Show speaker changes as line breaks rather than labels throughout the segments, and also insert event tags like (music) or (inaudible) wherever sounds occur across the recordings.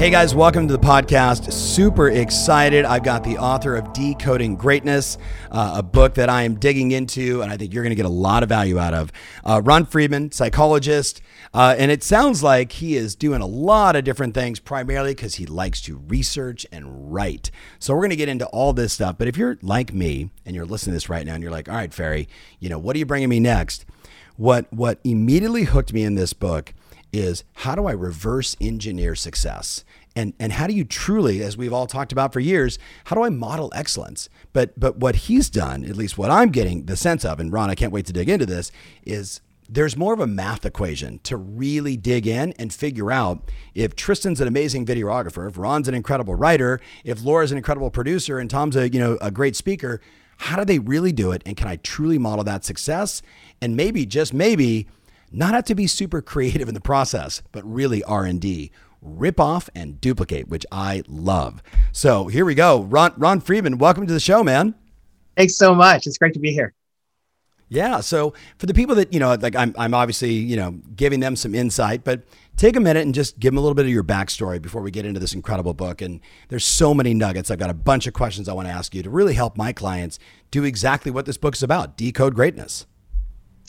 Hey guys, welcome to the podcast. Super excited. I've got the author of Decoding Greatness, uh, a book that I am digging into, and I think you're going to get a lot of value out of. Uh, Ron Friedman, psychologist, uh, and it sounds like he is doing a lot of different things, primarily because he likes to research and write. So we're going to get into all this stuff. But if you're like me and you're listening to this right now, and you're like, "All right, Ferry, you know, what are you bringing me next?" What what immediately hooked me in this book is how do I reverse engineer success? And, and how do you truly, as we've all talked about for years, how do I model excellence? But but what he's done, at least what I'm getting the sense of, and Ron, I can't wait to dig into this, is there's more of a math equation to really dig in and figure out if Tristan's an amazing videographer, if Ron's an incredible writer, if Laura's an incredible producer, and Tom's a you know a great speaker. How do they really do it? And can I truly model that success? And maybe, just maybe, not have to be super creative in the process, but really R&D. Rip off and duplicate, which I love. So here we go. Ron, Ron Friedman, welcome to the show, man.
Thanks so much. It's great to be here.
Yeah. So for the people that, you know, like I'm, I'm obviously, you know, giving them some insight, but take a minute and just give them a little bit of your backstory before we get into this incredible book. And there's so many nuggets. I've got a bunch of questions I want to ask you to really help my clients do exactly what this book's about decode greatness.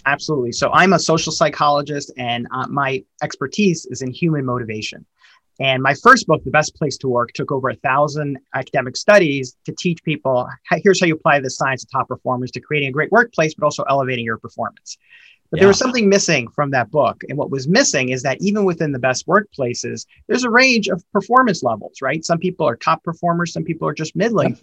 Absolutely. So I'm a social psychologist, and uh, my expertise is in human motivation. And my first book, The Best Place to Work, took over a thousand academic studies to teach people here's how you apply the science of top performers to creating a great workplace, but also elevating your performance. But yeah. there was something missing from that book. And what was missing is that even within the best workplaces, there's a range of performance levels, right? Some people are top performers, some people are just middling.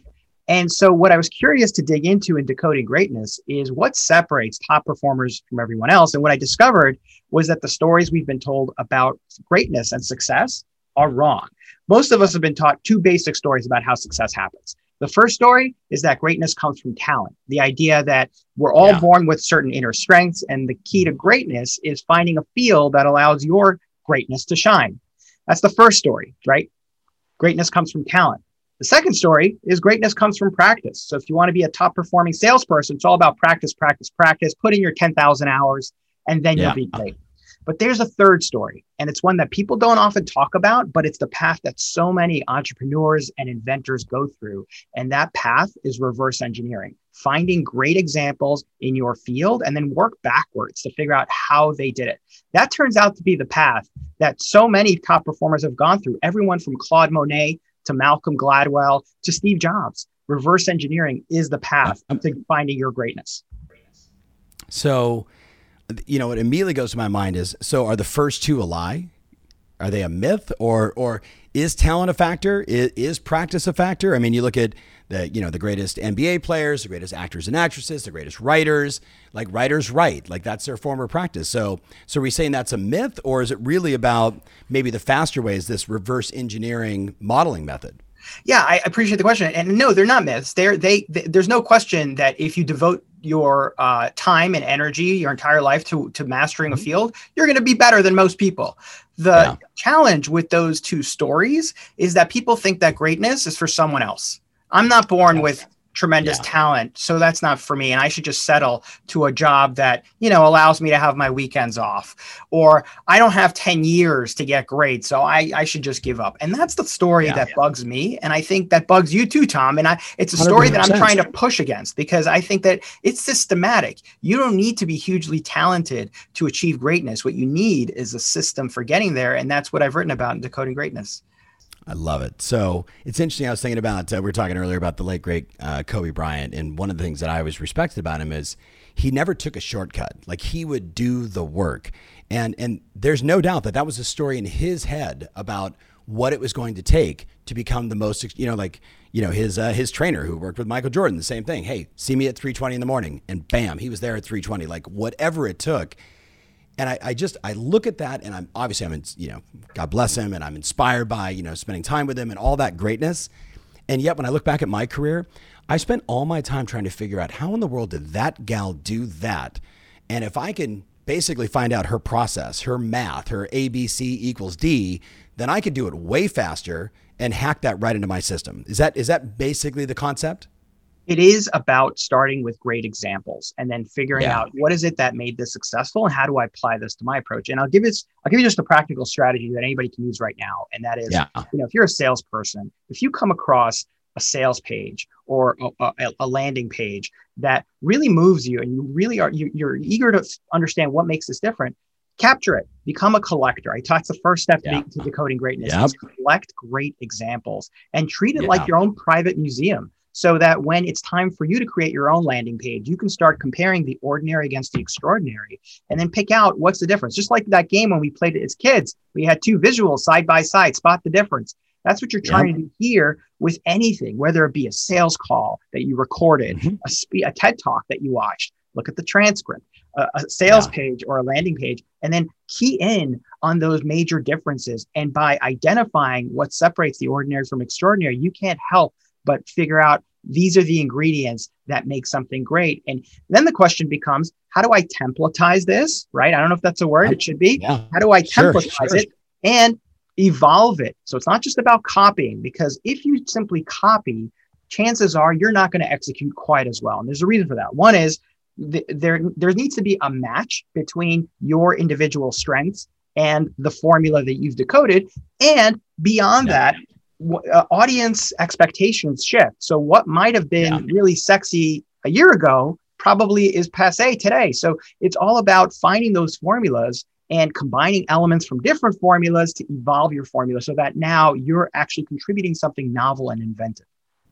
And so, what I was curious to dig into in decoding greatness is what separates top performers from everyone else. And what I discovered was that the stories we've been told about greatness and success are wrong. Most of us have been taught two basic stories about how success happens. The first story is that greatness comes from talent, the idea that we're all yeah. born with certain inner strengths, and the key to greatness is finding a field that allows your greatness to shine. That's the first story, right? Greatness comes from talent. The second story is greatness comes from practice. So if you want to be a top performing salesperson, it's all about practice, practice, practice, put in your 10,000 hours, and then yeah. you'll be great. But there's a third story, and it's one that people don't often talk about, but it's the path that so many entrepreneurs and inventors go through. And that path is reverse engineering, finding great examples in your field and then work backwards to figure out how they did it. That turns out to be the path that so many top performers have gone through. Everyone from Claude Monet to Malcolm Gladwell to Steve Jobs. Reverse engineering is the path to finding your greatness.
So, you know, what immediately goes to my mind is so are the first two a lie? Are they a myth or or is talent a factor? Is, is practice a factor? I mean, you look at the you know the greatest NBA players, the greatest actors and actresses, the greatest writers. Like writers write, like that's their form of practice. So, so are we saying that's a myth, or is it really about maybe the faster way? Is this reverse engineering modeling method?
Yeah, I appreciate the question. And no, they're not myths. They're they, they there's no question that if you devote your uh, time and energy your entire life to to mastering a mm-hmm. field, you're going to be better than most people. The yeah. challenge with those two stories is that people think that greatness is for someone else. I'm not born with tremendous yeah. talent. So that's not for me. And I should just settle to a job that, you know, allows me to have my weekends off. Or I don't have 10 years to get great. So I, I should just give up. And that's the story yeah, that yeah. bugs me. And I think that bugs you too, Tom. And I it's a story 100%. that I'm trying to push against because I think that it's systematic. You don't need to be hugely talented to achieve greatness. What you need is a system for getting there. And that's what I've written about in Decoding Greatness.
I love it. So it's interesting. I was thinking about, uh, we were talking earlier about the late, great uh, Kobe Bryant. And one of the things that I always respected about him is he never took a shortcut. Like he would do the work. And, and there's no doubt that that was a story in his head about what it was going to take to become the most, you know, like, you know, his, uh, his trainer who worked with Michael Jordan, the same thing. Hey, see me at 320 in the morning. And bam, he was there at 320, like whatever it took And I, I just I look at that and I'm obviously I'm in, you know God bless him and I'm inspired by you know spending time with him and all that greatness. And yet when I look back at my career, I spent all my time trying to figure out how in the world did that gal do that, and if I can basically find out her process, her math, her ABC equals D, then I could do it way faster and hack that right into my system. Is that is that basically the concept?
It is about starting with great examples and then figuring yeah. out what is it that made this successful and how do I apply this to my approach. And I'll give this I'll give you just a practical strategy that anybody can use right now. And that is, yeah. you know, if you're a salesperson, if you come across a sales page or a, a, a, landing page that really moves you and you really are you, you're eager to understand what makes this different capture it become a collector i taught the first step yeah. to decoding greatness yep. collect great examples and treat it yeah. like your own private museum so that when it's time for you to create your own landing page you can start comparing the ordinary against the extraordinary and then pick out what's the difference just like that game when we played it as kids we had two visuals side by side spot the difference that's what you're trying to do here with anything, whether it be a sales call that you recorded, mm-hmm. a, spe- a TED talk that you watched, look at the transcript, a, a sales yeah. page or a landing page, and then key in on those major differences. And by identifying what separates the ordinary from extraordinary, you can't help but figure out these are the ingredients that make something great. And then the question becomes, how do I templatize this? Right? I don't know if that's a word. It should be. Yeah. How do I templatize sure, sure. it? And evolve it. So it's not just about copying, because if you simply copy, chances are you're not going to execute quite as well. And there's a reason for that. One is th- there, there needs to be a match between your individual strengths and the formula that you've decoded. And beyond yeah. that, uh, audience expectations shift. So what might have been yeah. really sexy a year ago probably is passe today. So it's all about finding those formulas and combining elements from different formulas to evolve your formula so that now you're actually contributing something novel and inventive.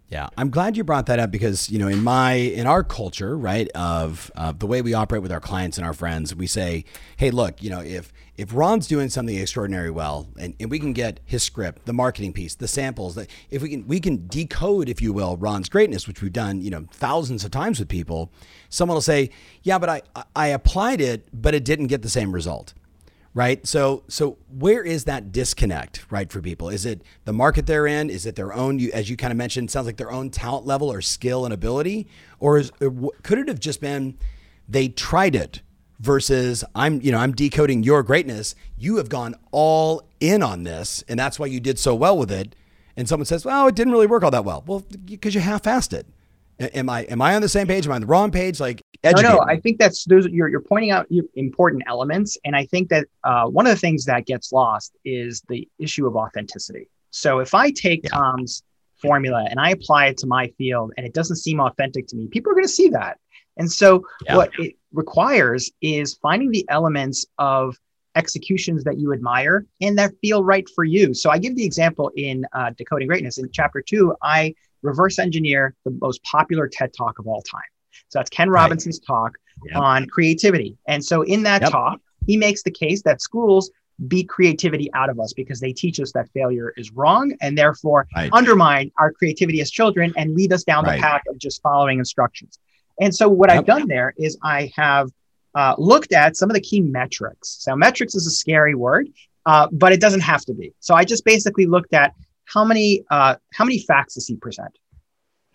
Yeah, I'm glad you brought that up because you know in my in our culture, right, of uh, the way we operate with our clients and our friends, we say, "Hey, look, you know, if if Ron's doing something extraordinary well, and, and we can get his script, the marketing piece, the samples, that if we can we can decode, if you will, Ron's greatness, which we've done, you know, thousands of times with people, someone will say, "Yeah, but I I applied it, but it didn't get the same result." Right? So so where is that disconnect, right, for people? Is it the market they're in? Is it their own, as you kind of mentioned, sounds like their own talent level or skill and ability, or is uh, could it have just been they tried it versus I'm you know I'm decoding your greatness. You have gone all in on this, and that's why you did so well with it. And someone says, "Well, it didn't really work all that well." Well, because you half-assed it. Am I am I on the same page? Am I on the wrong page? Like,
educate no, no. I think that's those. You're you're pointing out important elements, and I think that uh, one of the things that gets lost is the issue of authenticity. So if I take yeah. Tom's formula and I apply it to my field, and it doesn't seem authentic to me, people are going to see that. And so yeah. what it requires is finding the elements of executions that you admire and that feel right for you. So I give the example in uh, Decoding Greatness in chapter two. I reverse engineer the most popular TED talk of all time. So that's Ken Robinson's right. talk yep. on creativity. And so in that yep. talk, he makes the case that schools beat creativity out of us because they teach us that failure is wrong and therefore right. undermine our creativity as children and lead us down right. the path of just following instructions. And so what yep. I've done there is I have uh, looked at some of the key metrics. So metrics is a scary word, uh, but it doesn't have to be. So I just basically looked at how many uh, how many facts does he present?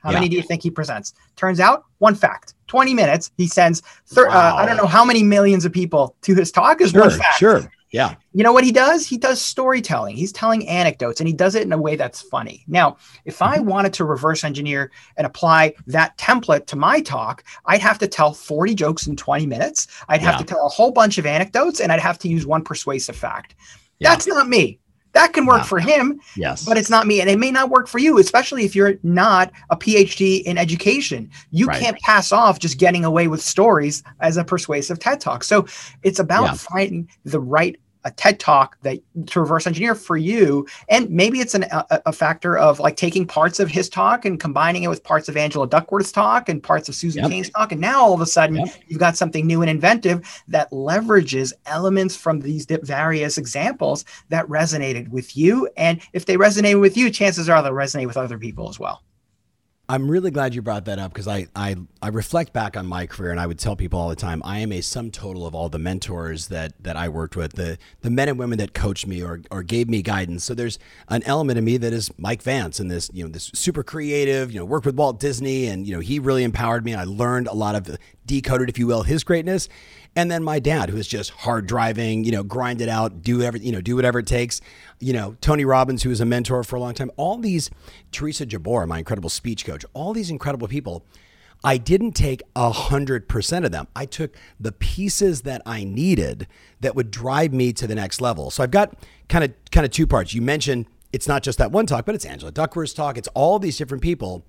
How yeah. many do you think he presents? Turns out one fact. 20 minutes. He sends, thir- wow. uh, I don't know how many millions of people to his talk is
sure,
one fact.
Sure. Yeah.
You know what he does? He does storytelling. He's telling anecdotes and he does it in a way that's funny. Now, if mm-hmm. I wanted to reverse engineer and apply that template to my talk, I'd have to tell 40 jokes in 20 minutes. I'd have yeah. to tell a whole bunch of anecdotes and I'd have to use one persuasive fact. Yeah. That's not me. That can work for him,
yes,
but it's not me, and it may not work for you, especially if you're not a PhD in education. You right. can't pass off just getting away with stories as a persuasive TED talk. So it's about yeah. finding the right a TED talk that to reverse engineer for you. And maybe it's an, a, a, factor of like taking parts of his talk and combining it with parts of Angela Duckworth's talk and parts of Susan yep. Cain's talk. And now all of a sudden yep. you've got something new and inventive that leverages elements from these various examples that resonated with you. And if they resonated with you, chances are they'll resonate with other people as well.
I'm really glad you brought that up because I, I I reflect back on my career and I would tell people all the time I am a sum total of all the mentors that that I worked with the the men and women that coached me or, or gave me guidance. So there's an element of me that is Mike Vance and this you know this super creative you know worked with Walt Disney and you know he really empowered me and I learned a lot of decoded if you will his greatness and then my dad, who is just hard driving, you know, grind it out, do every, you know, do whatever it takes. You know, Tony Robbins, who was a mentor for a long time. All these, Teresa Jabor, my incredible speech coach, all these incredible people. I didn't take a hundred percent of them. I took the pieces that I needed that would drive me to the next level. So I've got kind of kind of two parts. You mentioned it's not just that one talk, but it's Angela Duckworth's talk. It's all these different people.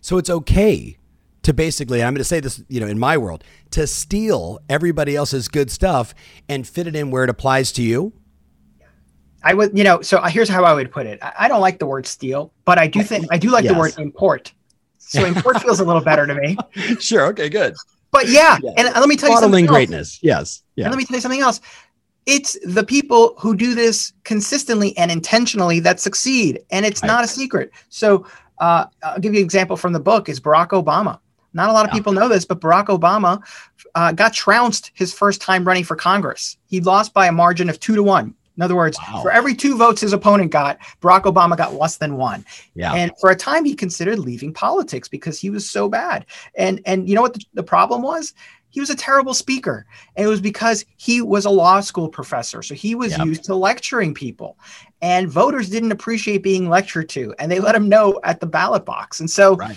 So it's okay to basically, I'm going to say this, you know, in my world, to steal everybody else's good stuff and fit it in where it applies to you?
I would, you know, so here's how I would put it. I don't like the word steal, but I do think I do like yes. the word import. So (laughs) import feels a little better to me. (laughs)
Sure. Okay. Good.
But yeah, yeah. and let me tell you something.
greatness. Else. Yes.
Yeah. And let me tell you something else. It's the people who do this consistently and intentionally that succeed, and it's right. not a secret. So uh, I'll give you an example from the book. Is Barack Obama. Not a lot of people know this, but Barack Obama uh, got trounced his first time running for Congress. He lost by a margin of two to one. In other words, wow. for every two votes his opponent got, Barack Obama got less than one. Yeah. And for a time, he considered leaving politics because he was so bad. And and you know what the, the problem was? He was a terrible speaker. And it was because he was a law school professor. So he was yep. used to lecturing people. And voters didn't appreciate being lectured to. And they let him know at the ballot box. And so right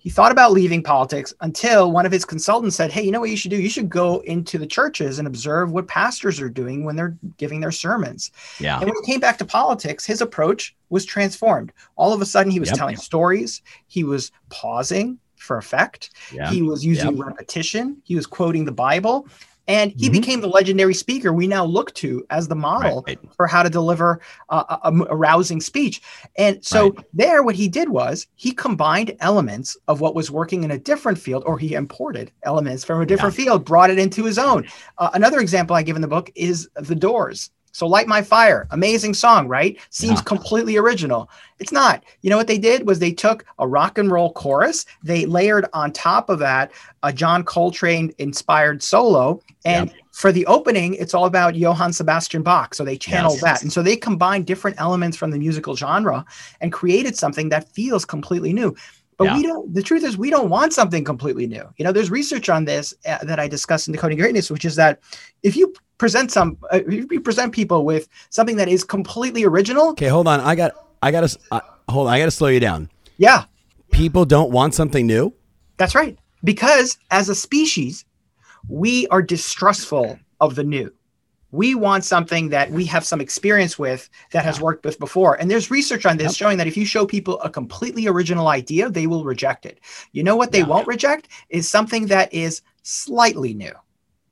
he thought about leaving politics until one of his consultants said, Hey, you know what you should do? You should go into the churches and observe what pastors are doing when they're giving their sermons. Yeah. And when he came back to politics, his approach was transformed. All of a sudden, he was yep. telling stories, he was pausing for effect, yeah. he was using yep. repetition, he was quoting the Bible. And he mm-hmm. became the legendary speaker we now look to as the model right. for how to deliver uh, a, a, rousing speech. And so, right. there, what he did was he combined elements of what was working in a different field, or he imported elements from a different yeah. field, brought it into his own. Uh, another example I give in the book is The Doors. So Light My Fire, amazing song, right? Seems yeah. completely original. It's not. You know what they did was they took a rock and roll chorus, they layered on top of that a John Coltrane inspired solo, and for the opening, it's all about Johann Sebastian Bach. So they channeled yes. that. And so they combined different elements from the musical genre and created something that feels completely new. But yeah. we don't, the truth is, we don't want something completely new. You know, there's research on this uh, that I discussed in Decoding Greatness, which is that if you present some, uh, if you present people with something that is completely original.
Okay, hold on. I got, I got to, uh, hold on. I got to slow you down.
Yeah.
People don't want something new.
That's right. Because as a species, we are distrustful of the new we want something that we have some experience with that has worked with before. And there's research on this yep. showing that if you show people a completely original idea, they will reject it. You know what they yeah. won't reject is something that is slightly new.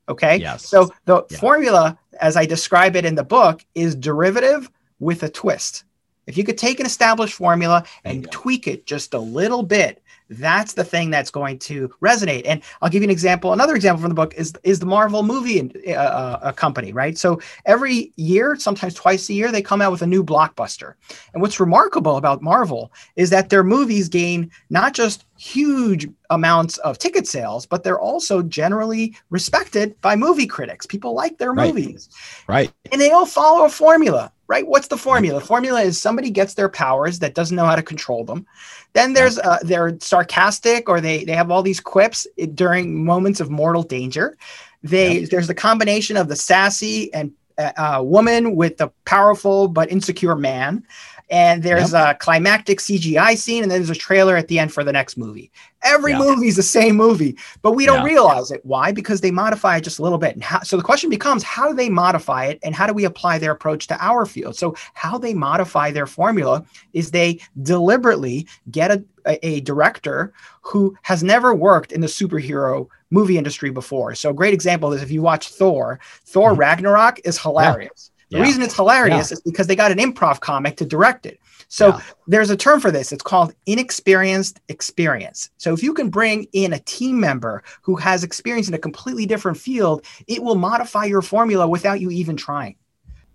Okay.
Yes.
So the yeah. formula, as I describe it in the book, is derivative with a twist. If you could take an established formula and tweak it just a little bit, that's the thing that's going to resonate. And I'll give you an example. Another example from the book is is the Marvel movie uh, uh, company, right? So every year, sometimes twice a year, they come out with a new blockbuster. And what's remarkable about Marvel is that their movies gain not just huge amounts of ticket sales, but they're also generally respected by movie critics. People like their right. movies.
Right.
And they all follow a formula, right? What's the formula? The formula is somebody gets their powers that doesn't know how to control them. Then there's uh, they're sarcastic or they they have all these quips during moments of mortal danger. They there's the combination of the sassy and uh, uh woman with the powerful but insecure man and there's yep. a climactic CGI scene, and then there's a trailer at the end for the next movie. Every yeah. movie is the same movie, but we don't yeah. realize it. Why? Because they modify it just a little bit. And how, so the question becomes, how do they modify it, and how do we apply their approach to our field? So how they modify their formula is they deliberately get a, a, a director who has never worked in the superhero movie industry before. So a great example is if you watch Thor, Thor mm-hmm. Ragnarok is hilarious. Yeah the yeah. reason it's hilarious yeah. is because they got an improv comic to direct it. So yeah. there's a term for this. It's called inexperienced experience. So if you can bring in a team member who has experience in a completely different field, it will modify your formula without you even trying.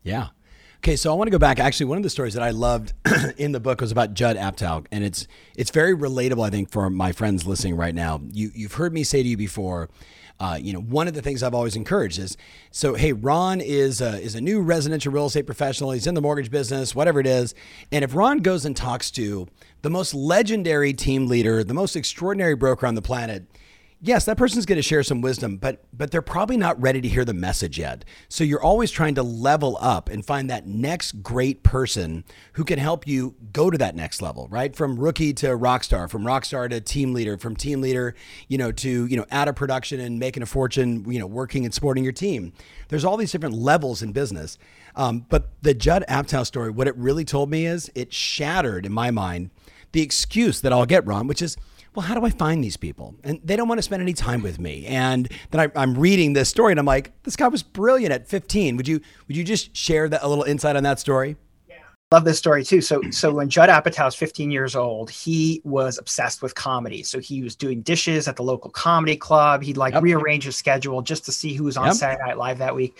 Yeah. Okay, so I want to go back. Actually, one of the stories that I loved (clears throat) in the book was about Judd Apatow, and it's it's very relatable, I think, for my friends listening right now. You you've heard me say to you before. Uh, you know, one of the things I've always encouraged is so. Hey, Ron is a, is a new residential real estate professional. He's in the mortgage business, whatever it is. And if Ron goes and talks to the most legendary team leader, the most extraordinary broker on the planet, yes, that person's going to share some wisdom, but but they're probably not ready to hear the message yet. So you're always trying to level up and find that next great person who can help you go to that next level, right? From rookie to rock star, from rock star to team leader, from team leader, you know, to, you know, out of production and making a fortune, you know, working and supporting your team. There's all these different levels in business. Um, but the Judd Apatow story, what it really told me is it shattered in my mind the excuse that I'll get, Ron, which is, well, how do I find these people? And they don't want to spend any time with me. And then I, am reading this story and I'm like, this guy was brilliant at 15. Would you would you just share that a little insight on that story?
Yeah, Love this story too. So, so when Judd Apatow was 15 years old, he was obsessed with comedy. So he was doing dishes at the local comedy club. He'd like yep. rearrange his schedule just to see who was on yep. Saturday Night Live that week.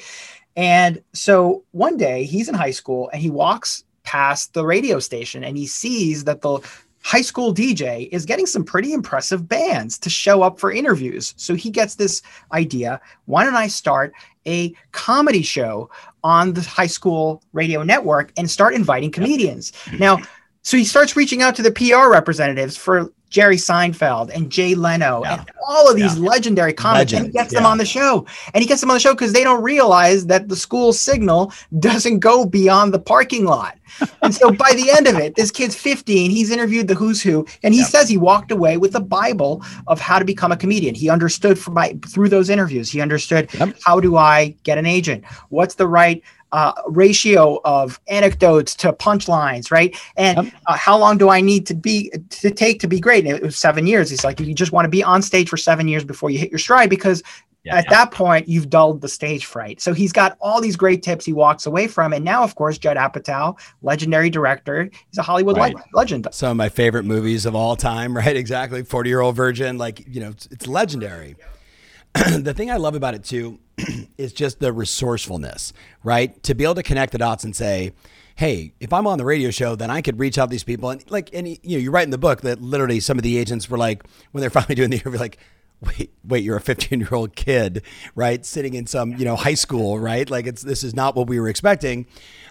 And so one day he's in high school and he walks past the radio station and he sees that the high school DJ is getting some pretty impressive bands to show up for interviews. So he gets this idea why don't I start a comedy show on the high school radio network and start inviting comedians? Mm-hmm. Now, so he starts reaching out to the PR representatives for Jerry Seinfeld and Jay Leno yeah. and all of these yeah. legendary comics Legend. and gets yeah. them on the show. And he gets them on the show because they don't realize that the school signal doesn't go beyond the parking lot. and so by the end of it, this kid's 15, he's interviewed the who's who, and he says he walked away with a Bible of how to become a comedian. He understood from my, through those interviews, he understood yep. how do I get an agent? What's the right uh, ratio of anecdotes to punchlines, right? And yep. uh, how long do I need to be to take to be great? And it was seven years. He's like, you just want to be on stage for seven years before you hit your stride because yeah, at yeah. that point you've dulled the stage fright. So he's got all these great tips he walks away from, and now of course Judd Apatow, legendary director, he's a Hollywood right. legend.
Some of my favorite movies of all time, (laughs) right? Exactly, Forty Year Old Virgin, like you know, it's, it's legendary. (clears throat) the thing I love about it too (clears throat) is just the resourcefulness, right? To be able to connect the dots and say, hey, if I'm on the radio show, then I could reach out to these people. And like, and you know, you write in the book that literally some of the agents were like, when they're (laughs) finally doing the interview, like, wait, wait, you're a 15 year old kid, right? Sitting in some, you know, high school, right? Like it's, this is not what we were expecting.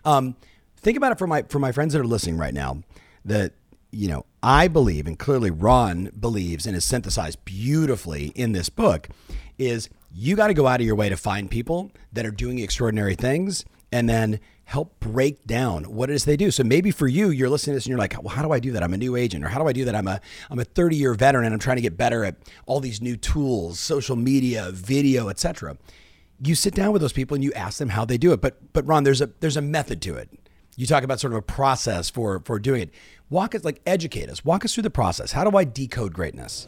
Um, think about it for my, for my friends that are listening right now that, you know, I believe, and clearly Ron believes and is synthesized beautifully in this book is you got to go out of your way to find people that are doing extraordinary things and then help break down what it is they do. So maybe for you, you're listening to this and you're like, well, how do I do that? I'm a new agent, or how do I do that? I'm a I'm a 30 year veteran and I'm trying to get better at all these new tools, social media, video, etc. You sit down with those people and you ask them how they do it. But but Ron, there's a there's a method to it. You talk about sort of a process for for doing it. Walk us like educate us. Walk us through the process. How do I decode greatness?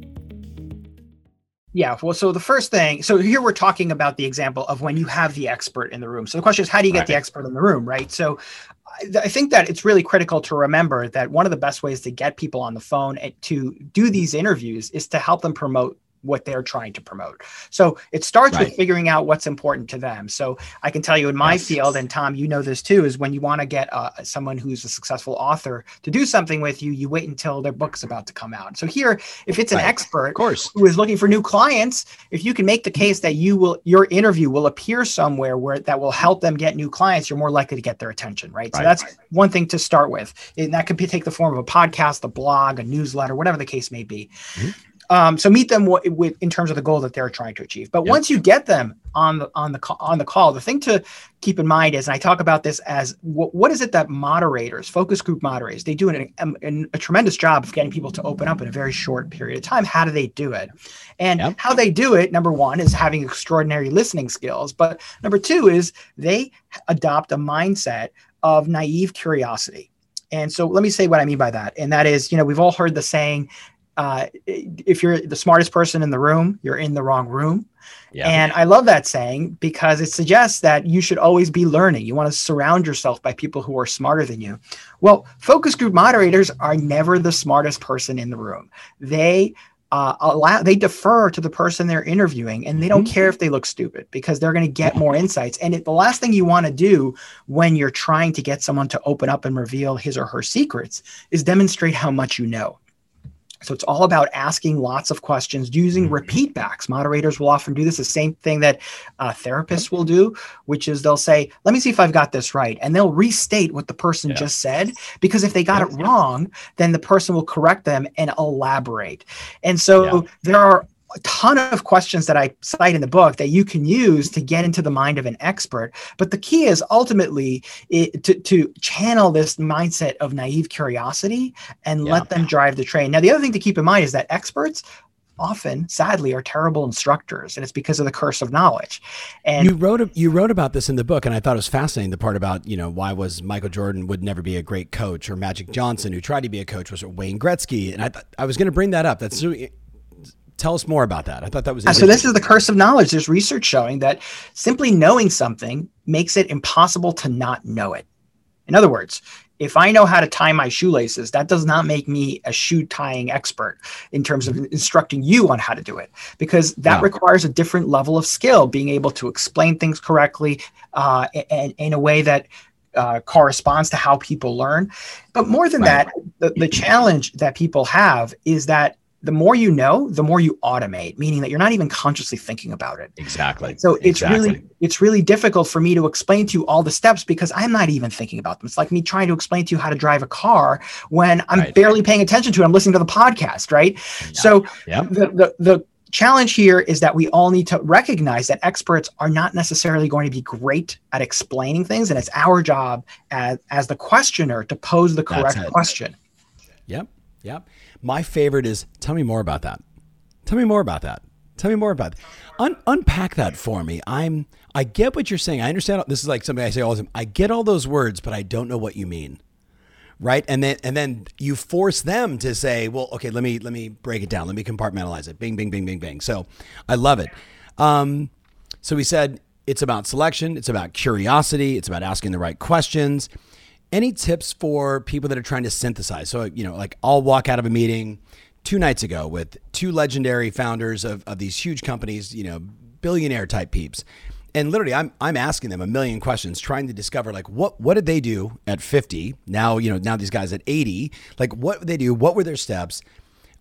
Yeah. Well, so the first thing, so here we're talking about the example of when you have the expert in the room. So the question is, how do you get right. the expert in the room, right? So I think that it's really critical to remember that one of the best ways to get people on the phone to do these interviews is to help them promote what they're trying to promote. So it starts right. with figuring out what's important to them. So I can tell you in my yes. field, and Tom, you know this too, is when you want to get uh, someone who's a successful author to do something with you, you wait until their book's about to come out. So here, if it's an right. expert of course. who is looking for new clients, if you can make the case that you will, your interview will appear somewhere where that will help them get new clients, you're more likely to get their attention, right? right. So that's one thing to start with. And that could be, take the form of a podcast, a blog, a newsletter, whatever the case may be. Mm-hmm. Um, so meet them w- with in terms of the goal that they're trying to achieve. But yep. once you get them on the on the on the call, the thing to keep in mind is, and I talk about this as what is it that moderators, focus group moderators, they do an, an, a tremendous job of getting people to open up in a very short period of time. How do they do it? And yep. how they do it, number one, is having extraordinary listening skills. But number two is they adopt a mindset of naive curiosity. And so let me say what I mean by that. And that is, you know, we've all heard the saying, uh, if you're the smartest person in the room, you're in the wrong room. Yeah. And I love that saying because it suggests that you should always be learning. You want to surround yourself by people who are smarter than you. Well, focus group moderators are never the smartest person in the room. They uh, allow they defer to the person they're interviewing and they don't mm-hmm. care if they look stupid because they're going to get more insights and it, the last thing you want to do when you're trying to get someone to open up and reveal his or her secrets is demonstrate how much you know so it's all about asking lots of questions using mm-hmm. repeat backs. Moderators will often do this, the same thing that uh, therapists will do, which is they'll say, Let me see if I've got this right. And they'll restate what the person yeah. just said, because if they got yeah. it wrong, then the person will correct them and elaborate. And so yeah. there are a ton of questions that I cite in the book that you can use to get into the mind of an expert. But the key is ultimately it, to, to channel this mindset of naive curiosity and yeah. let them drive the train. Now, the other thing to keep in mind is that experts often sadly are terrible instructors and it's because of the curse of knowledge and
you wrote you wrote about this in the book and i thought it was fascinating the part about you know why was michael jordan would never be a great coach or magic johnson who tried to be a coach was wayne gretzky and i th- i was going to bring that up that's Tell us more about that. I thought that was
so. This is the curse of knowledge. There's research showing that simply knowing something makes it impossible to not know it. In other words, if I know how to tie my shoelaces, that does not make me a shoe tying expert in terms of instructing you on how to do it, because that requires a different level of skill, being able to explain things correctly uh, and in a way that uh, corresponds to how people learn. But more than right. that, the, the challenge that people have is that the more you know, the more you automate, meaning that you're not even consciously thinking about it.
Exactly.
So it's exactly. really it's really difficult for me to explain to you all the steps because I'm not even thinking about them. It's like me trying to explain to you how to drive a car when I'm right. barely paying attention to it. I'm listening to the podcast, right? Yeah. So yeah. The, the the challenge here is that we all need to recognize that experts are not necessarily going to be great at explaining things, and it's our job as as the questioner to pose the correct question.
Yep. Yep. My favorite is tell me more about that. Tell me more about that. Tell me more about that. Un- unpack that for me. I'm I get what you're saying. I understand. This is like something I say all the time. I get all those words, but I don't know what you mean. Right? And then and then you force them to say, well, okay, let me let me break it down. Let me compartmentalize it. Bing, bing, bing, bing, bing. So I love it. Um, so we said it's about selection, it's about curiosity, it's about asking the right questions any tips for people that are trying to synthesize? So, you know, like I'll walk out of a meeting two nights ago with two legendary founders of, of these huge companies, you know, billionaire type peeps. And literally I'm I'm asking them a million questions, trying to discover like what what did they do at 50? Now, you know, now these guys at 80, like what they do? What were their steps?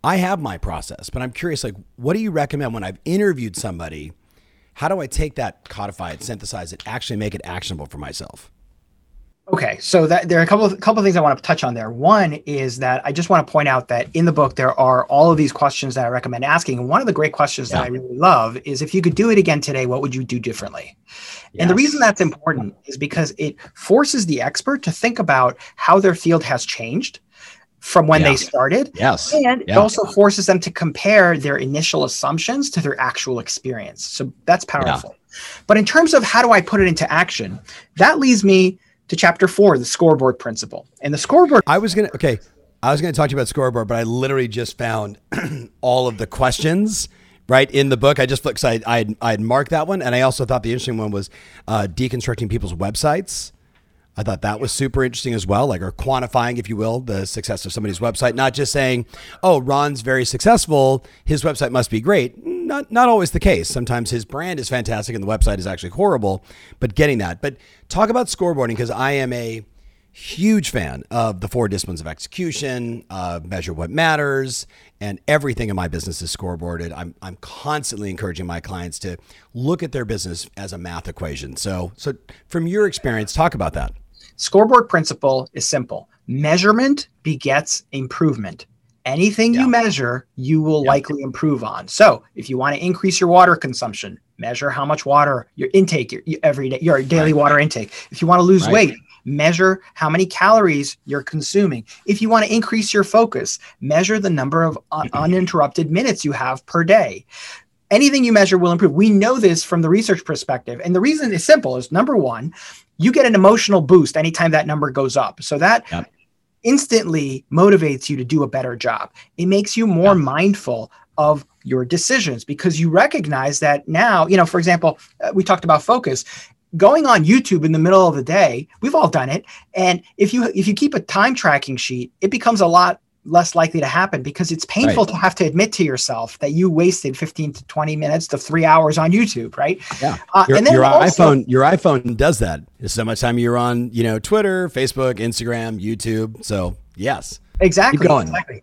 I have my process, but I'm curious, like, what do you recommend when I've interviewed somebody? How do I take that, codify it, synthesize it, actually make it actionable for myself?
Okay, so that there are a couple of couple of things I want to touch on there. One is that I just want to point out that in the book there are all of these questions that I recommend asking. And one of the great questions yeah. that I really love is if you could do it again today, what would you do differently? Yes. And the reason that's important is because it forces the expert to think about how their field has changed from when yeah. they started.
Yes.
And yeah. it also forces them to compare their initial assumptions to their actual experience. So that's powerful. But in terms of how do I put it into action, that leads me to chapter four, the scoreboard principle. And the scoreboard.
I was going to, okay. I was going to talk to you about scoreboard, but I literally just found (clears throat) all of the questions right in the book. I just looked, I, I, I had marked that one. And I also thought the interesting one was uh, deconstructing people's websites. I thought that was super interesting as well, like or quantifying, if you will, the success of somebody's website. Not just saying, "Oh, Ron's very successful; his website must be great." Not not always the case. Sometimes his brand is fantastic and the website is actually horrible. But getting that. But talk about scoreboarding because I am a huge fan of the four disciplines of execution, uh, measure what matters, and everything in my business is scoreboarded. I'm, I'm constantly encouraging my clients to look at their business as a math equation. So, so from your experience, talk about that.
Scoreboard principle is simple measurement begets improvement. Anything yeah. you measure, you will yeah. likely improve on. So, if you want to increase your water consumption, measure how much water your intake your, your every day, your daily right. water intake. If you want to lose right. weight, measure how many calories you're consuming. If you want to increase your focus, measure the number of un- (clears throat) uninterrupted minutes you have per day. Anything you measure will improve. We know this from the research perspective. And the reason is simple is number one, you get an emotional boost anytime that number goes up. So that yep. Instantly motivates you to do a better job. It makes you more yep. mindful of your decisions because you recognize that now, you know, for example, uh, we talked about focus going on YouTube in the middle of the day, we've all done it. And if you if you keep a time tracking sheet, it becomes a lot less likely to happen because it's painful right. to have to admit to yourself that you wasted 15 to 20 minutes to three hours on YouTube, right?
Yeah. Uh, your, and then your also, iPhone, your iPhone does that. So much time you're on, you know, Twitter, Facebook, Instagram, YouTube. So yes.
Exactly. Exactly.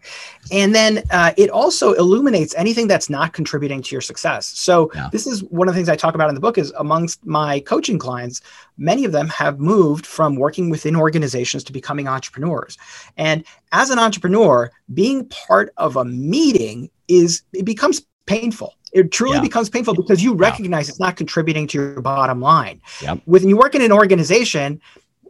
And then uh, it also illuminates anything that's not contributing to your success. So yeah. this is one of the things I talk about in the book is amongst my coaching clients, many of them have moved from working within organizations to becoming entrepreneurs. And as an entrepreneur, being part of a meeting is it becomes painful. It truly yeah. becomes painful because you recognize yeah. it's not contributing to your bottom line. Yep. When you work in an organization,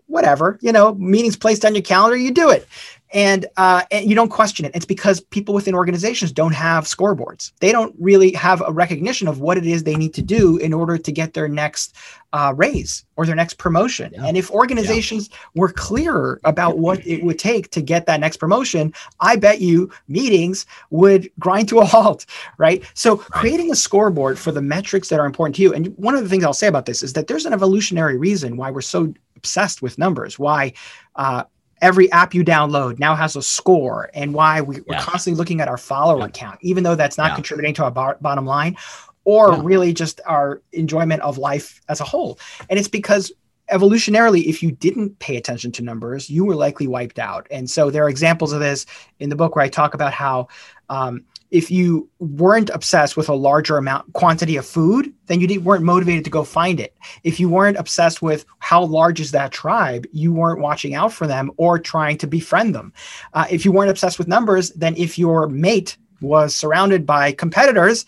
whatever, you know, meetings placed on your calendar, you do it and, uh, and you don't question it. It's because people within organizations don't have scoreboards. They don't really have a recognition of what it is they need to do in order to get their next uh, raise or their next promotion. Yeah. And if organizations yeah. were clearer about what it would take to get that next promotion, I bet you meetings would grind to a halt, right? So right. creating a scoreboard for the metrics that are important to you. And one of the things I'll say about this is that there's an evolutionary reason why we're so obsessed with numbers, why uh, every app you download now has a score and why we, are yeah. constantly looking at our follower yeah. count, even though that's not yeah. contributing to our bottom line or really just our enjoyment of life as a whole. And it's because evolutionarily, if you didn't pay attention to numbers, you were likely wiped out. And so there are examples of this in the book where I talk about how um, if you weren't obsessed with a larger amount quantity of food then you weren't motivated to go find it. If you weren't obsessed with how large is that tribe you weren't watching out for them or trying to befriend them. Uh, if you weren't obsessed with numbers then if your mate was surrounded by competitors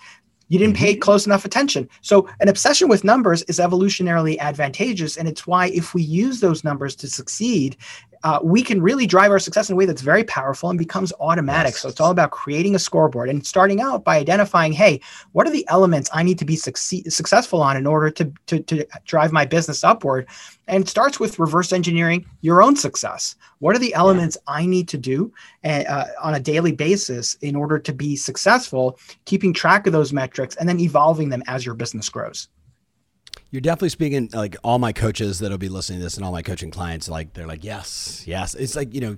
you didn't pay mm-hmm. close enough attention. So, an obsession with numbers is evolutionarily advantageous. And it's why, if we use those numbers to succeed, uh, we can really drive our success in a way that's very powerful and becomes automatic. Yes. So it's all about creating a scoreboard and starting out by identifying, hey, what are the elements I need to be succeed, successful on in order to, to, to drive my business upward? And it starts with reverse engineering your own success. What are the elements yeah. I need to do uh, on a daily basis in order to be successful, keeping track of those metrics and then evolving them as your business grows?
You're definitely speaking like all my coaches that'll be listening to this and all my coaching clients, like they're like, yes, yes. It's like, you know,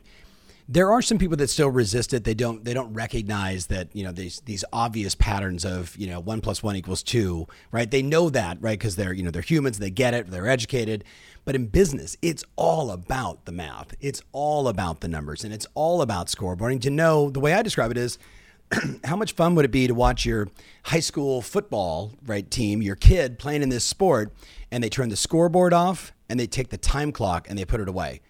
there are some people that still resist it. They don't they don't recognize that, you know, these these obvious patterns of, you know, one plus one equals two, right? They know that, right? Because they're, you know, they're humans, they get it, they're educated. But in business, it's all about the math. It's all about the numbers and it's all about scoreboarding. To know the way I describe it is (clears throat) how much fun would it be to watch your high school football right team, your kid playing in this sport, and they turn the scoreboard off and they take the time clock and they put it away.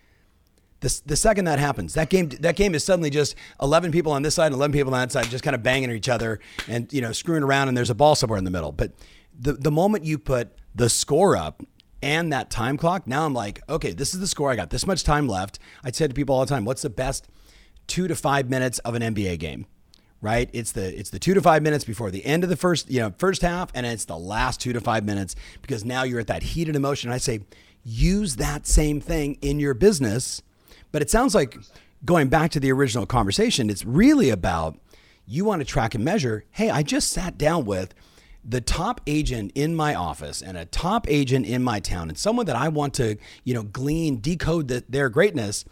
The, the second that happens, that game that game is suddenly just 11 people on this side and 11 people on that side just kind of banging at each other and you know screwing around and there's a ball somewhere in the middle. But the the moment you put the score up and that time clock, now I'm like, okay, this is the score. I got this much time left. I'd say to people all the time, what's the best two to five minutes of an NBA game? Right? It's the it's the two to five minutes before the end of the first you know first half, and it's the last two to five minutes because now you're at that heated emotion. I say use that same thing in your business, but it sounds like going back to the original conversation, it's really about you want to track and measure. Hey, I just sat down with the top agent in my office and a top agent in my town and someone that I want to, you know, glean, decode the, their greatness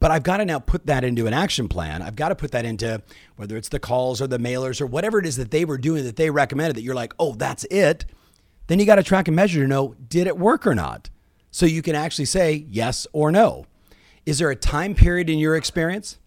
but I've got to now put that into an action plan. I've got to put that into whether it's the calls or the mailers or whatever it is that they were doing that they recommended that you're like, oh, that's it. Then you got to track and measure to know did it work or not? So you can actually say yes or no. Is there a time period in your experience?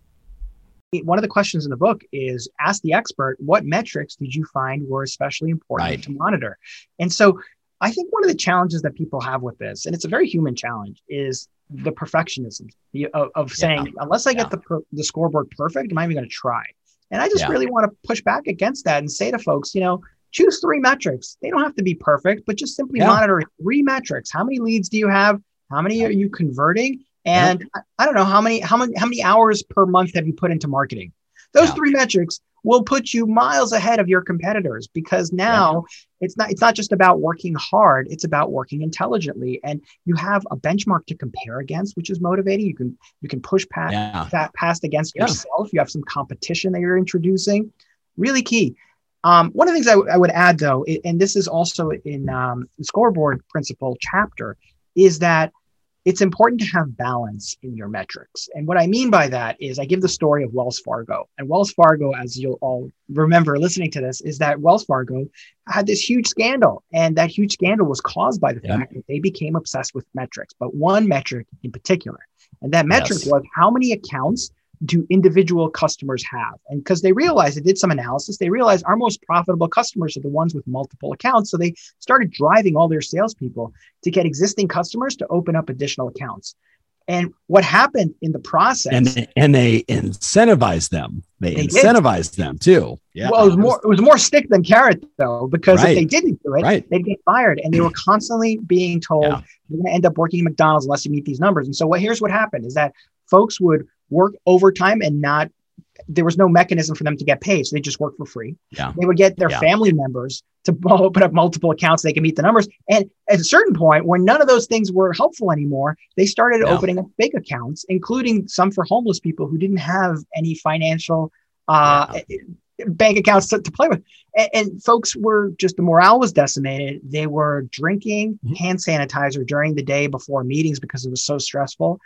One of the questions in the book is ask the expert, what metrics did you find were especially important right. to monitor? And so I think one of the challenges that people have with this, and it's a very human challenge, is the perfectionism of, of saying, yeah. unless I get yeah. the, the scoreboard perfect, am I even going to try? And I just yeah. really want to push back against that and say to folks, you know, choose three metrics. They don't have to be perfect, but just simply monitor three metrics. How many leads do you have? How many are you converting? And I, I, don't know how many how many how many hours per month have you put into marketing? Those three metrics will put you miles ahead of your competitors because now yeah. it's not it's not just about working hard it's about working intelligently and you have a benchmark to compare against which is motivating you can you can push past yeah. that past against yeah. yourself you have some competition that you're introducing really key um, one of the things I, w- I would add though it, and this is also in um, the scoreboard principle chapter is that it's important to have balance in your metrics. And what I mean by that is I give the story of Wells Fargo. And Wells Fargo, as you'll all remember listening to this, is that Wells Fargo had this huge scandal. And that huge scandal was caused by the yeah. fact that they became obsessed with metrics, but one metric in particular. And that metric yes. was how many accounts do individual customers have? And because they realized, they did some analysis, they realized our most profitable customers are the ones with multiple accounts. So they started driving all their salespeople to get existing customers to open up additional accounts. And what happened in the process,
and they, and they incentivized them. They, they incentivized did. them too.
Yeah. Well, it was more it was more stick than carrot though, because right. if they didn't do it, right. they'd get fired. And they were constantly being told yeah. you're going to end up working at McDonald's unless you meet these numbers. And so, what here's what happened is that folks would work overtime and not there was no mechanism for them to get paid. So they just work for free.
Yeah.
They would get their yeah. family members to (laughs) open up multiple accounts so they can meet the numbers. And at a certain point, when none of those things were helpful anymore, they started yeah. opening up fake accounts, including some for homeless people who didn't have any financial uh, yeah. bank accounts to, to play with. And, and, folks were just the morale was decimated. They were drinking mm-hmm. hand sanitizer during the day before meetings because it was so stressful.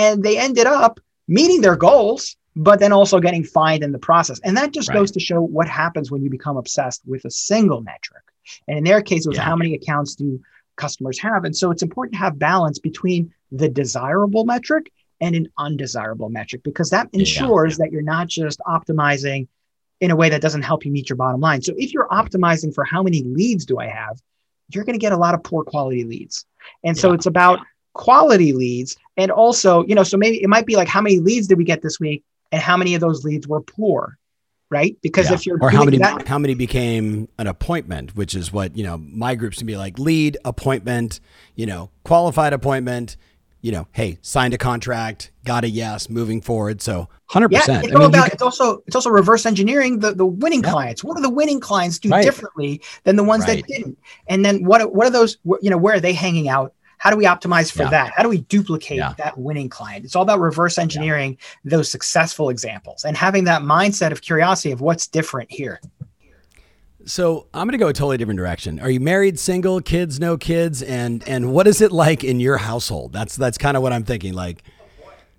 And they ended up meeting their goals, but then also getting fined in the process. And that just right. goes to show what happens when you become obsessed with a single metric. And in their case, it was yeah. how many accounts do customers have? And so it's important to have balance between the desirable metric and an undesirable metric because that ensures yeah. that you're not just optimizing in a way that doesn't help you meet your bottom line. So if you're hmm. optimizing for how many leads do I have, you're going to get a lot of poor quality leads. And yeah. so it's about quality leads and also you know so maybe it might be like how many leads did we get this week and how many of those leads were poor right because yeah. if you're
or how many that, how many became an appointment which is what you know my groups can be like lead appointment you know qualified appointment you know hey signed a contract got a yes moving forward so 100% yeah,
it's,
I
mean, about, can, it's also it's also reverse engineering the, the winning yeah. clients what do the winning clients do right. differently than the ones right. that didn't and then what what are those you know where are they hanging out how do we optimize for yeah. that? How do we duplicate yeah. that winning client? It's all about reverse engineering yeah. those successful examples and having that mindset of curiosity of what's different here.
So I'm going to go a totally different direction. Are you married, single, kids, no kids, and and what is it like in your household? That's that's kind of what I'm thinking. Like,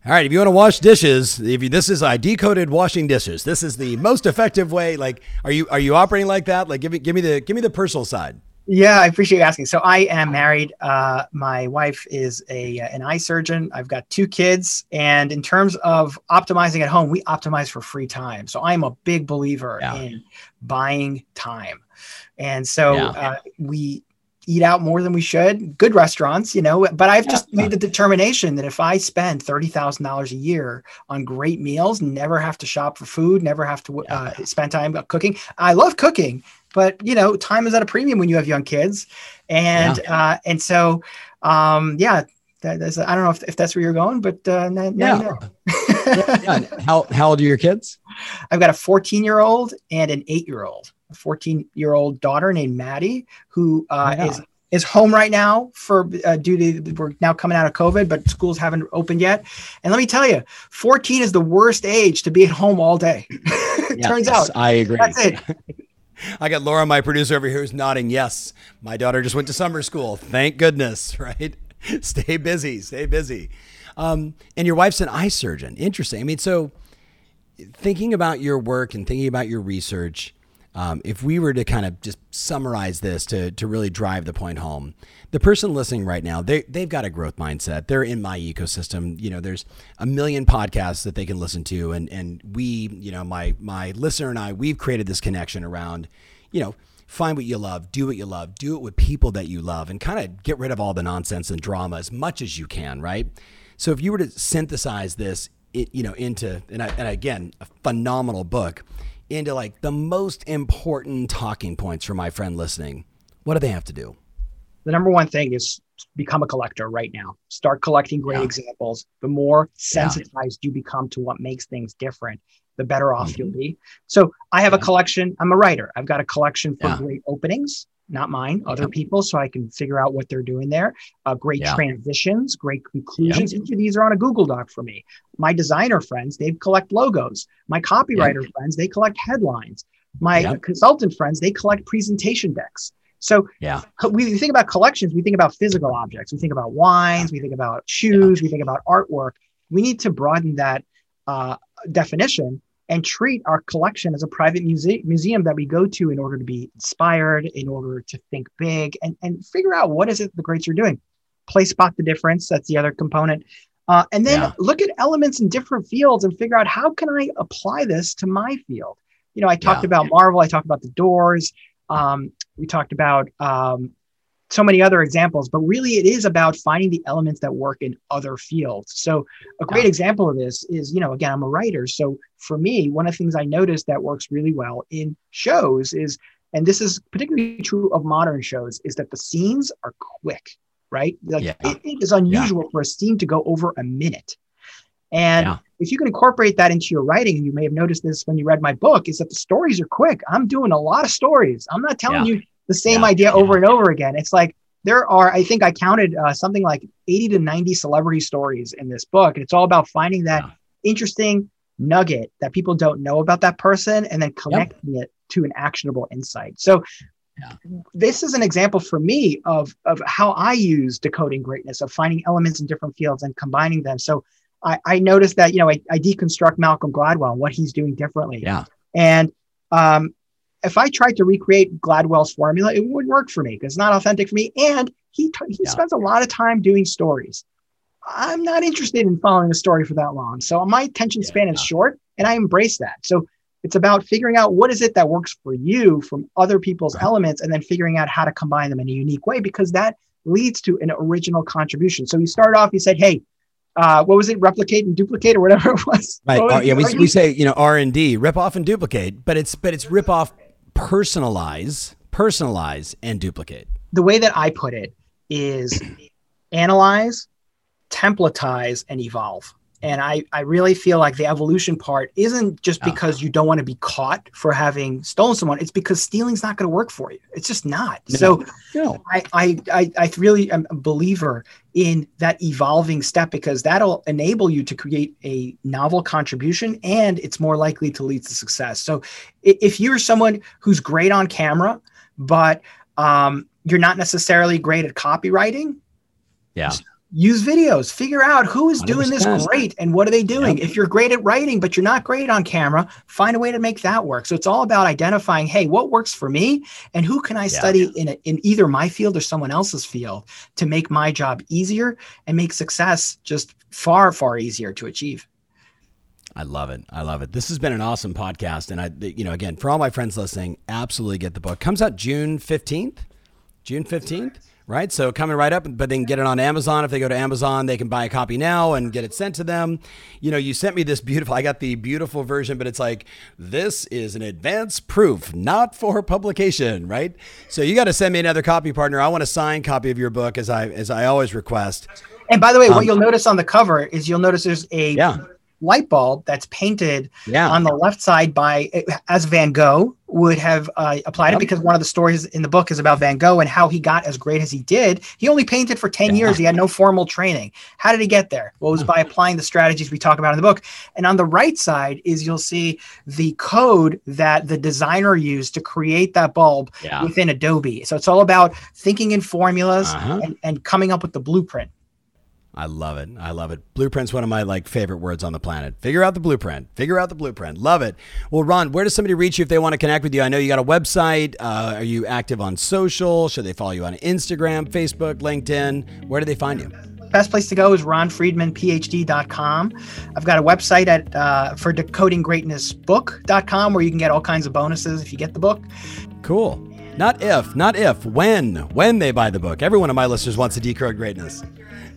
all right, if you want to wash dishes, if you, this is I decoded washing dishes. This is the most effective way. Like, are you are you operating like that? Like, give me give me the give me the personal side.
Yeah, I appreciate you asking. So I am married. Uh, my wife is a uh, an eye surgeon. I've got two kids, and in terms of optimizing at home, we optimize for free time. So I'm a big believer yeah. in buying time, and so yeah. uh, we eat out more than we should. Good restaurants, you know, but I've just made the determination that if I spend thirty thousand dollars a year on great meals, never have to shop for food, never have to uh, spend time cooking. I love cooking, but you know, time is at a premium when you have young kids, and yeah. uh, and so um, yeah, that, that's I don't know if, if that's where you're going, but uh, now,
yeah. You know. yeah, yeah. (laughs) How how old are your kids?
I've got a 14 year old and an eight year old. A 14 year old daughter named Maddie, who uh, yeah. is is home right now for uh, due to we're now coming out of COVID, but schools haven't opened yet. And let me tell you, 14 is the worst age to be at home all day. (laughs) Turns out.
I agree. That's it. (laughs) I got Laura, my producer over here, who's nodding. Yes, my daughter just went to summer school. Thank goodness, (laughs) right? stay busy, stay busy. Um, and your wife's an eye surgeon. Interesting. I mean, so thinking about your work and thinking about your research, um, if we were to kind of just summarize this to, to really drive the point home, the person listening right now, they, they've got a growth mindset. They're in my ecosystem. You know, there's a million podcasts that they can listen to. And, and we, you know, my, my listener and I, we've created this connection around, you know, find what you love, do what you love, do it with people that you love, and kind of get rid of all the nonsense and drama as much as you can, right? So if you were to synthesize this, it, you know, into, and, I, and again, a phenomenal book, into like the most important talking points for my friend listening, what do they have to do?
The number one thing is become a collector right now. Start collecting great
Yeah.
examples. The more
Yeah.
sensitized you become to what makes things different, the better off
Mhm.
you'll be. So I have a collection. I'm a writer. I've got a collection for
Yeah.
great openings, not mine, other people, so I can figure out what they're doing there. Uh, great
Yeah.
transitions, great conclusions. Each of these are on a Google Doc for me. My designer friends, they collect logos. My copywriter friends, they collect headlines. My
Yeah.
consultant friends, they collect presentation decks. So
Yeah.
we think about collections, we think about physical objects, we think about wines, we think about shoes, we think about artwork. We need to broaden that uh, definition and treat our collection as a private muse- museum that we go to in order to be inspired, in order to think big, and, and figure out what is it the greats are doing. Play spot the difference. That's the other component. Uh, and then
Yeah.
look at elements in different fields and figure out how can I apply this to my field. You know, I talked
Yeah.
about Marvel. I talked about the Doors. Um, we talked about um, so many other examples, but really it is about finding the elements that work in other fields. So a great
Yeah.
example of this is, you know, again, I'm a writer. So for me, one of the things I noticed that works really well in shows is, and this is particularly true of modern shows, is that the scenes are quick, right? Like
Yeah.
it- it is unusual for a scene to go over a minute. And
Yeah.
If you can incorporate that into your writing, and you may have noticed this when you read my book, is that the stories are quick. I'm doing a lot of stories. I'm not telling
Yeah.
you the same
Yeah.
idea over and over again. It's like there are, I think I counted uh, something like 80 to 90 celebrity stories in this book. And it's all about finding that interesting nugget that people don't know about that person and then connecting it to an actionable insight. So
Yeah.
this is an example for me of, of how I use decoding greatness, of finding elements in different fields and combining them. So I, I noticed that, you know, I, I deconstruct Malcolm Gladwell and what he's doing differently.
Yeah.
And um, if I tried to recreate Gladwell's formula, it wouldn't work for me because it's not authentic for me. And he t- he
Yeah.
spends a lot of time doing stories. I'm not interested in following a story for that long. So my attention
Yeah,
span is
yeah.
short, and I embrace that. So it's about figuring out what is it that works for you from other people's
Right.
elements, and then figuring out how to combine them in a unique way because that leads to an original contribution. So you started off, you said, "Hey." Uh, what was it? Replicate and duplicate, or whatever (laughs) it was.
Right.
Was
yeah, we, we say you know R and D, rip off and duplicate, but it's but it's rip off, personalize, personalize, and duplicate.
the way that I put it is analyze, templatize, and evolve. And I, I really feel like the evolution part isn't just because you don't want to be caught for having stolen someone. It's because stealing's not going to work for you. It's just not.
No.
So
No.
I, I, I, I really am a believer in that evolving step because that'll enable you to create a novel contribution and it's more likely to lead to success. So if you're someone who's great on camera, but um, you're not necessarily great at copywriting,
Yeah.
Use videos, figure out who is doing this
100%.
great and what are they doing.
Yep.
If you're great at writing, but you're not great on camera, find a way to make that work. So it's all about identifying, hey, what works for me and who can I study in, a, in either my field or someone else's field to make my job easier and make success just far, far easier to achieve.
I love it. I love it. This has been an awesome podcast. And I, you know, again, for all my friends listening, absolutely get the book. Comes out June 15th, June 15th, right? So coming right up, but they can get it on Amazon. If they go to Amazon, they can buy a copy now and get it sent to them. You know, you sent me this beautiful, I got the beautiful version, but it's like, this is an advance proof, not for publication, right? So you got to send me another copy partner. I want a signed copy of your book as I, as I always request.
And by the way,
Um,
what you'll notice on the cover is you'll notice there's a
Yeah.
Light bulb that's painted
Yeah.
on the left side by as Van Gogh would have uh, applied
Yep.
it because one of the stories in the book is about Van Gogh and how he got as great as he did. He only painted for 10
Yeah.
years. He had no formal training. How did he get there? Well, it was (laughs) by applying the strategies we talk about in the book. And on the right side is you'll see the code that the designer used to create that bulb
Yeah.
within Adobe. So it's all about thinking in formulas
Uh-huh.
and, and coming up with the blueprint.
I love it. I love it. Blueprint's one of my like favorite words on the planet. Figure out the blueprint. Figure out the blueprint. Love it. Well, Ron, where does somebody reach you if they want to connect with you? I know you got a website. Uh, are you active on social? Should they follow you on Instagram, Facebook, LinkedIn? Where do they find you?
best place to go is ronfriedmanphd.com. I've got a website at uh, for decodinggreatnessbook.com where you can get all kinds of bonuses if you get the book.
Cool. Not if, not if, when, when they buy the book. Every one of my listeners wants to decode greatness.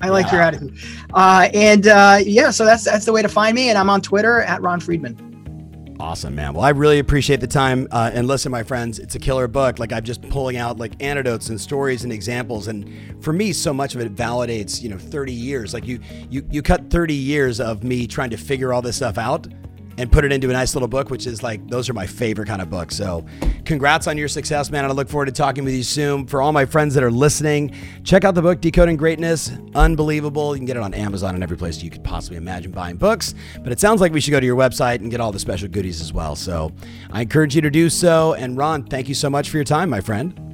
I like your attitude. Uh, and uh, yeah, so that's that's the way to find me. And I'm on Twitter at Ron Friedman.
Awesome, man. Well, I really appreciate the time. Uh, and listen, my friends, it's a killer book. Like I'm just pulling out like anecdotes and stories and examples. And for me, so much of it validates, you know, 30 years. Like you, you, you cut 30 years of me trying to figure all this stuff out and put it into a nice little book, which is like, those are my favorite kind of books. So, congrats on your success, man. And I look forward to talking with you soon. For all my friends that are listening, check out the book, Decoding Greatness. Unbelievable. You can get it on Amazon and every place you could possibly imagine buying books. But it sounds like we should go to your website and get all the special goodies as well. So, I encourage you to do so. And Ron, thank you so much for your time, my friend.